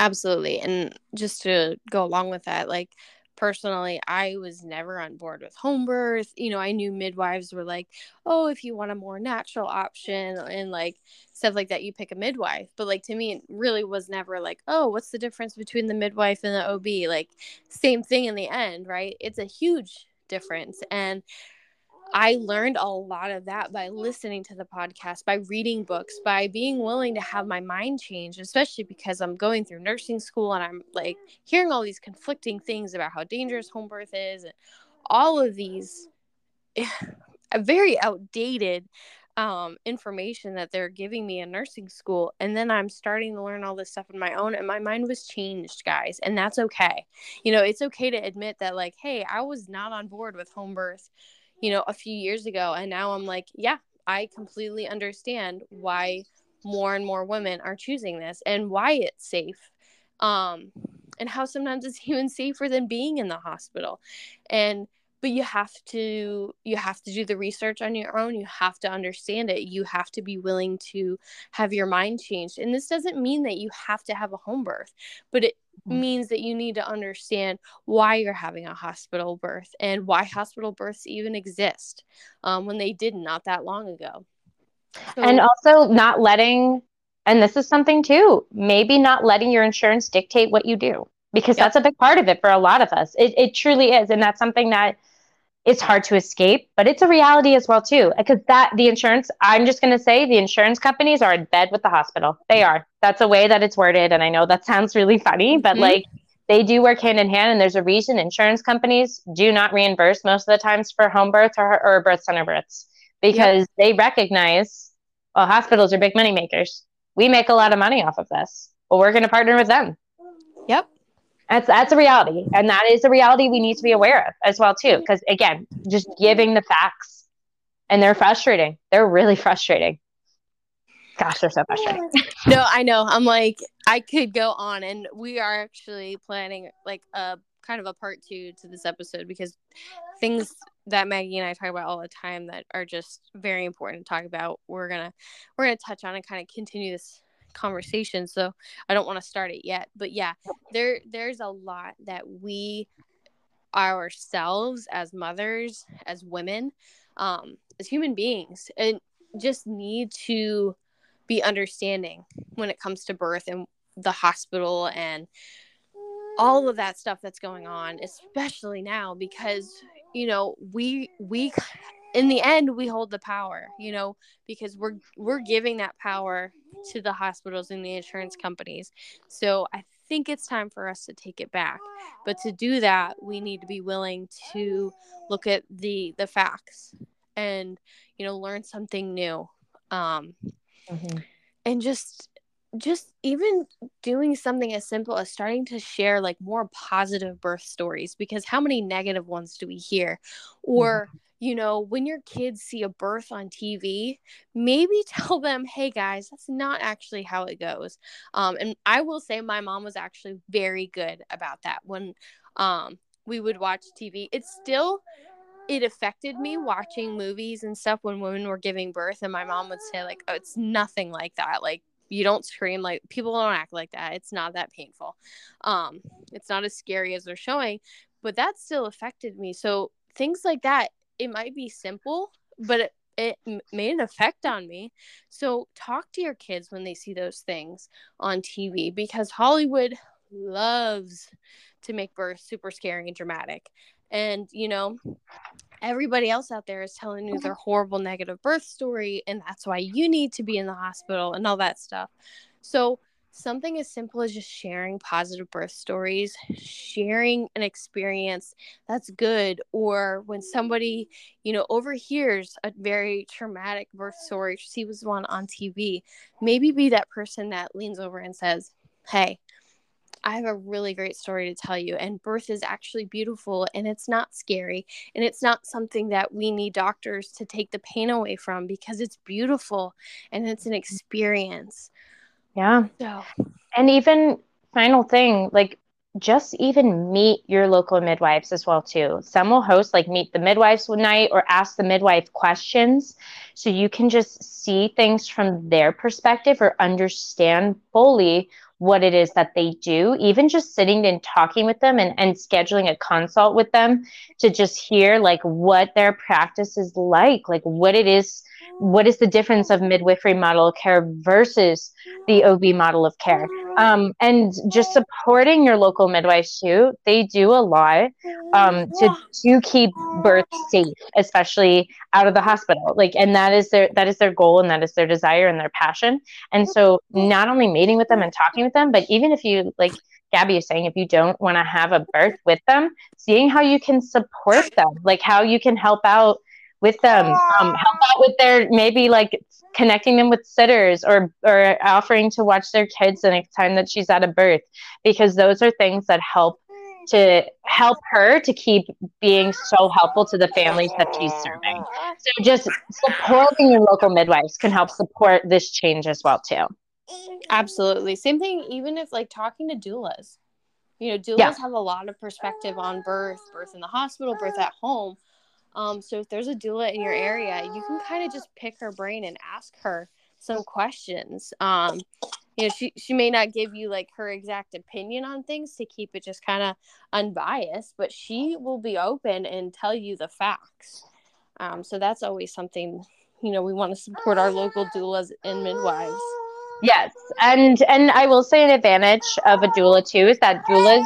Absolutely. And just to go along with that, like personally, I was never on board with home birth. You know, I knew midwives were like, oh, if you want a more natural option and like stuff like that, you pick a midwife. But like to me, it really was never like, oh, what's the difference between the midwife and the OB? Like, same thing in the end, right? It's a huge difference. And I learned a lot of that by listening to the podcast, by reading books, by being willing to have my mind change, especially because I'm going through nursing school and I'm like hearing all these conflicting things about how dangerous home birth is and all of these very outdated um, information that they're giving me in nursing school. And then I'm starting to learn all this stuff on my own, and my mind was changed, guys. And that's okay. You know, it's okay to admit that, like, hey, I was not on board with home birth you know, a few years ago. And now I'm like, yeah, I completely understand why more and more women are choosing this and why it's safe. Um, and how sometimes it's even safer than being in the hospital. And but you have to you have to do the research on your own you have to understand it you have to be willing to have your mind changed and this doesn't mean that you have to have a home birth but it mm-hmm. means that you need to understand why you're having a hospital birth and why hospital births even exist um, when they did not that long ago so, and also not letting and this is something too maybe not letting your insurance dictate what you do because yep. that's a big part of it for a lot of us it, it truly is and that's something that it's hard to escape, but it's a reality as well too. Because that the insurance, I'm just going to say the insurance companies are in bed with the hospital. They are. That's a way that it's worded, and I know that sounds really funny, but mm-hmm. like they do work hand in hand, and there's a reason insurance companies do not reimburse most of the times for home births or, or birth center births because yep. they recognize well hospitals are big money makers. We make a lot of money off of this. Well, we're going to partner with them. Yep. That's that's a reality, and that is a reality we need to be aware of as well too. Because again, just giving the facts, and they're frustrating. They're really frustrating. Gosh, they're so frustrating. no, I know. I'm like, I could go on, and we are actually planning like a kind of a part two to this episode because things that Maggie and I talk about all the time that are just very important to talk about. We're gonna we're gonna touch on and kind of continue this conversation so i don't want to start it yet but yeah there there's a lot that we ourselves as mothers as women um as human beings and just need to be understanding when it comes to birth and the hospital and all of that stuff that's going on especially now because you know we we in the end we hold the power you know because we're we're giving that power to the hospitals and the insurance companies. So i think it's time for us to take it back. But to do that we need to be willing to look at the the facts and you know learn something new. Um mm-hmm. and just just even doing something as simple as starting to share like more positive birth stories because how many negative ones do we hear? Or mm-hmm you know, when your kids see a birth on TV, maybe tell them, hey guys, that's not actually how it goes. Um, and I will say my mom was actually very good about that when um, we would watch TV. It's still it affected me watching movies and stuff when women were giving birth and my mom would say like oh it's nothing like that like you don't scream like people don't act like that it's not that painful um it's not as scary as they're showing but that still affected me so things like that it might be simple but it, it made an effect on me. So talk to your kids when they see those things on tv because hollywood loves to make birth super scary and dramatic. And you know everybody else out there is telling you their horrible negative birth story and that's why you need to be in the hospital and all that stuff. So something as simple as just sharing positive birth stories sharing an experience that's good or when somebody you know overhears a very traumatic birth story she was one on tv maybe be that person that leans over and says hey I have a really great story to tell you. And birth is actually beautiful and it's not scary. And it's not something that we need doctors to take the pain away from because it's beautiful and it's an mm-hmm. experience. Yeah. So, and even final thing, like just even meet your local midwives as well too. Some will host like meet the midwives one night or ask the midwife questions so you can just see things from their perspective or understand fully what it is that they do, even just sitting and talking with them and, and scheduling a consult with them to just hear like what their practice is like, like what it is, what is the difference of midwifery model of care versus the OB model of care. Um, and just supporting your local midwives too. They do a lot um, to to keep birth safe, especially out of the hospital. Like, and that is their that is their goal and that is their desire and their passion. And so, not only meeting with them and talking with them, but even if you like Gabby is saying, if you don't want to have a birth with them, seeing how you can support them, like how you can help out with them, um, help out with their maybe like connecting them with sitters or or offering to watch their kids the next time that she's at a birth, because those are things that help to help her to keep being so helpful to the families that she's serving. So just supporting your local midwives can help support this change as well too. Absolutely. Same thing even if like talking to doulas. You know, doulas yeah. have a lot of perspective on birth, birth in the hospital, birth at home. Um, so if there's a doula in your area, you can kind of just pick her brain and ask her some questions. Um, you know, she she may not give you like her exact opinion on things to keep it just kind of unbiased, but she will be open and tell you the facts. Um, so that's always something you know we want to support our local doulas and midwives. Yes, and and I will say an advantage of a doula too is that doulas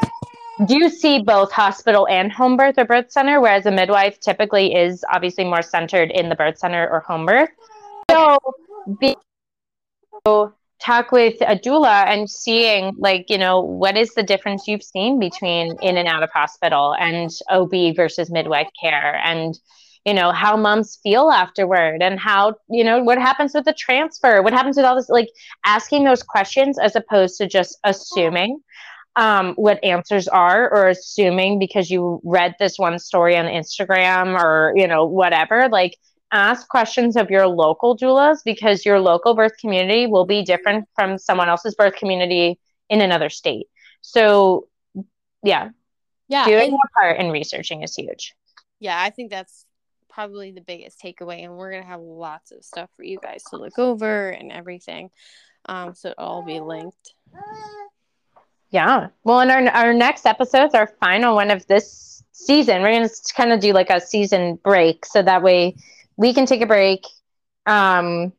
do you see both hospital and home birth or birth center, whereas a midwife typically is obviously more centered in the birth center or home birth. So, be, so talk with a doula and seeing like you know what is the difference you've seen between in and out of hospital and OB versus midwife care and you know how moms feel afterward and how you know what happens with the transfer what happens with all this like asking those questions as opposed to just assuming um, what answers are or assuming because you read this one story on Instagram or you know whatever like ask questions of your local doulas because your local birth community will be different from someone else's birth community in another state. So, yeah, yeah, doing your part in researching is huge. Yeah, I think that's probably the biggest takeaway, and we're gonna have lots of stuff for you guys to look over and everything. Um, so it'll all be linked. Yeah. Well, in our our next episodes, our final one of this season, we're gonna kind of do like a season break, so that way we can take a break um,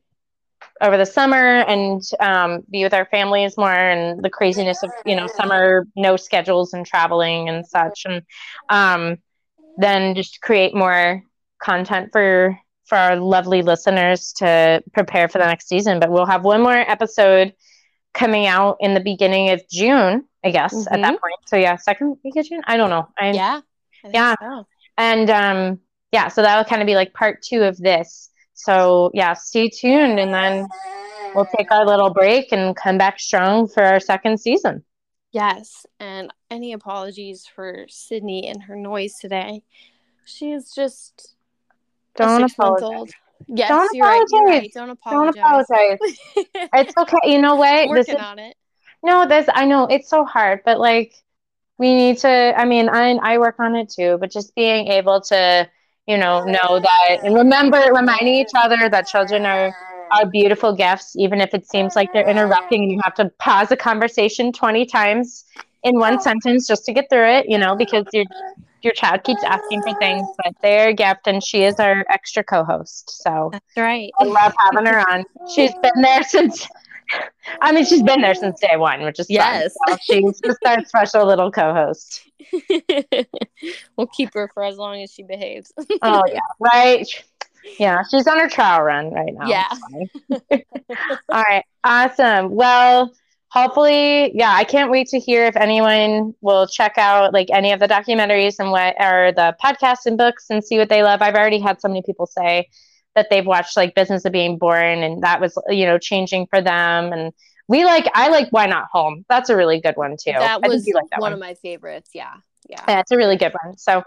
over the summer and um, be with our families more and the craziness of you know summer no schedules and traveling and such. And um, then just create more content for for our lovely listeners to prepare for the next season. But we'll have one more episode coming out in the beginning of june i guess mm-hmm. at that mm-hmm. point so yeah second week of june i don't know I, yeah yeah so. and um yeah, so that will kind of be like part two of this. So yeah, stay tuned and then we'll take our little break and come back strong for our second season. Yes, and any apologies for Sydney and her noise today. She is just don't apologize. Yes, don't you're apologize. right. You're right. Don't apologize. Don't apologize. it's okay. You know what? Working is, on it. No, this I know it's so hard, but like we need to. I mean, I I work on it too, but just being able to you know, know that and remember reminding each other that children are are beautiful gifts, even if it seems like they're interrupting and you have to pause a conversation 20 times in one sentence just to get through it, you know, because your your child keeps asking for things, ah. but they're a gift and she is our extra co-host. So That's right. I love having her on. She's been there since I mean, she's been there since day one, which is Yes. Fun. So she's just our special little co-host. we'll keep her for as long as she behaves. Oh yeah, right. Yeah, she's on her trial run right now. Yeah. All right, awesome. Well, hopefully, yeah, I can't wait to hear if anyone will check out like any of the documentaries and what are the podcasts and books and see what they love. I've already had so many people say that they've watched like Business of Being Born and that was you know changing for them and. We like I like Why Not Home. That's a really good one too. That was like that one one. of my favorites. Yeah. Yeah. Yeah, it's a really good one. So,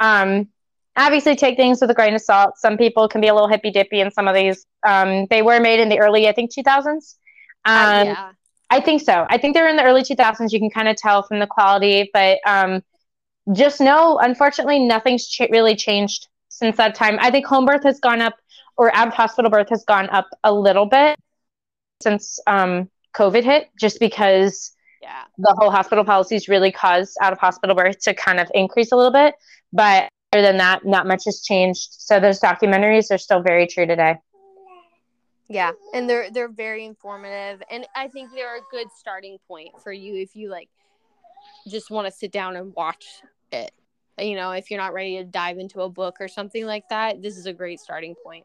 um, obviously, take things with a grain of salt. Some people can be a little hippy dippy in some of these. Um, they were made in the early, I think, 2000s. Um, Uh, yeah. I think so. I think they're in the early 2000s. You can kind of tell from the quality, but um, just know, unfortunately, nothing's ch- really changed since that time. I think home birth has gone up, or out of hospital birth has gone up a little bit since um, COVID hit, just because Yeah. the whole hospital policies really caused out of hospital birth to kind of increase a little bit. But other than that, not much has changed. So those documentaries are still very true today. Yeah, and they're they're very informative, and I think they're a good starting point for you if you like just want to sit down and watch it. You know, if you're not ready to dive into a book or something like that, this is a great starting point.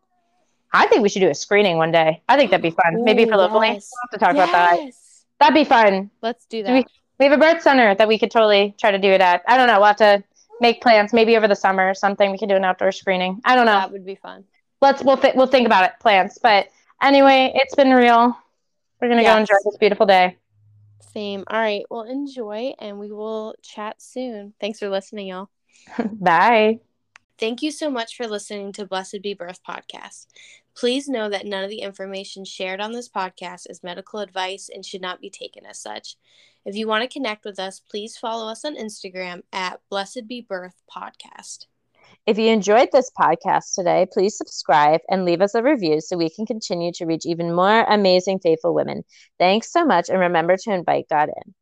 I think we should do a screening one day. I think that'd be fun. Maybe for locally. yes. We'll have to talk about that. That'd be fun. Let's do Do we- that. We have a birth center that we could totally try to do it at. I don't know. We'll have to make plans. Maybe over the summer or something. We could do an outdoor screening. I don't know. That would be fun. Let's we'll th- we'll think about it. Plans. But anyway, it's been real. We're gonna go enjoy this beautiful day. Same. All right. Well, enjoy, and we will chat soon. Thanks for listening, y'all. Bye. Thank you so much for listening to Blessed Be Birth podcast. Please know that none of the information shared on this podcast is medical advice and should not be taken as such. If you want to connect with us, please follow us on Instagram at Blessed Be Birth podcast. If you enjoyed this podcast today, please subscribe and leave us a review so we can continue to reach even more amazing, faithful women. Thanks so much, and remember to invite God in.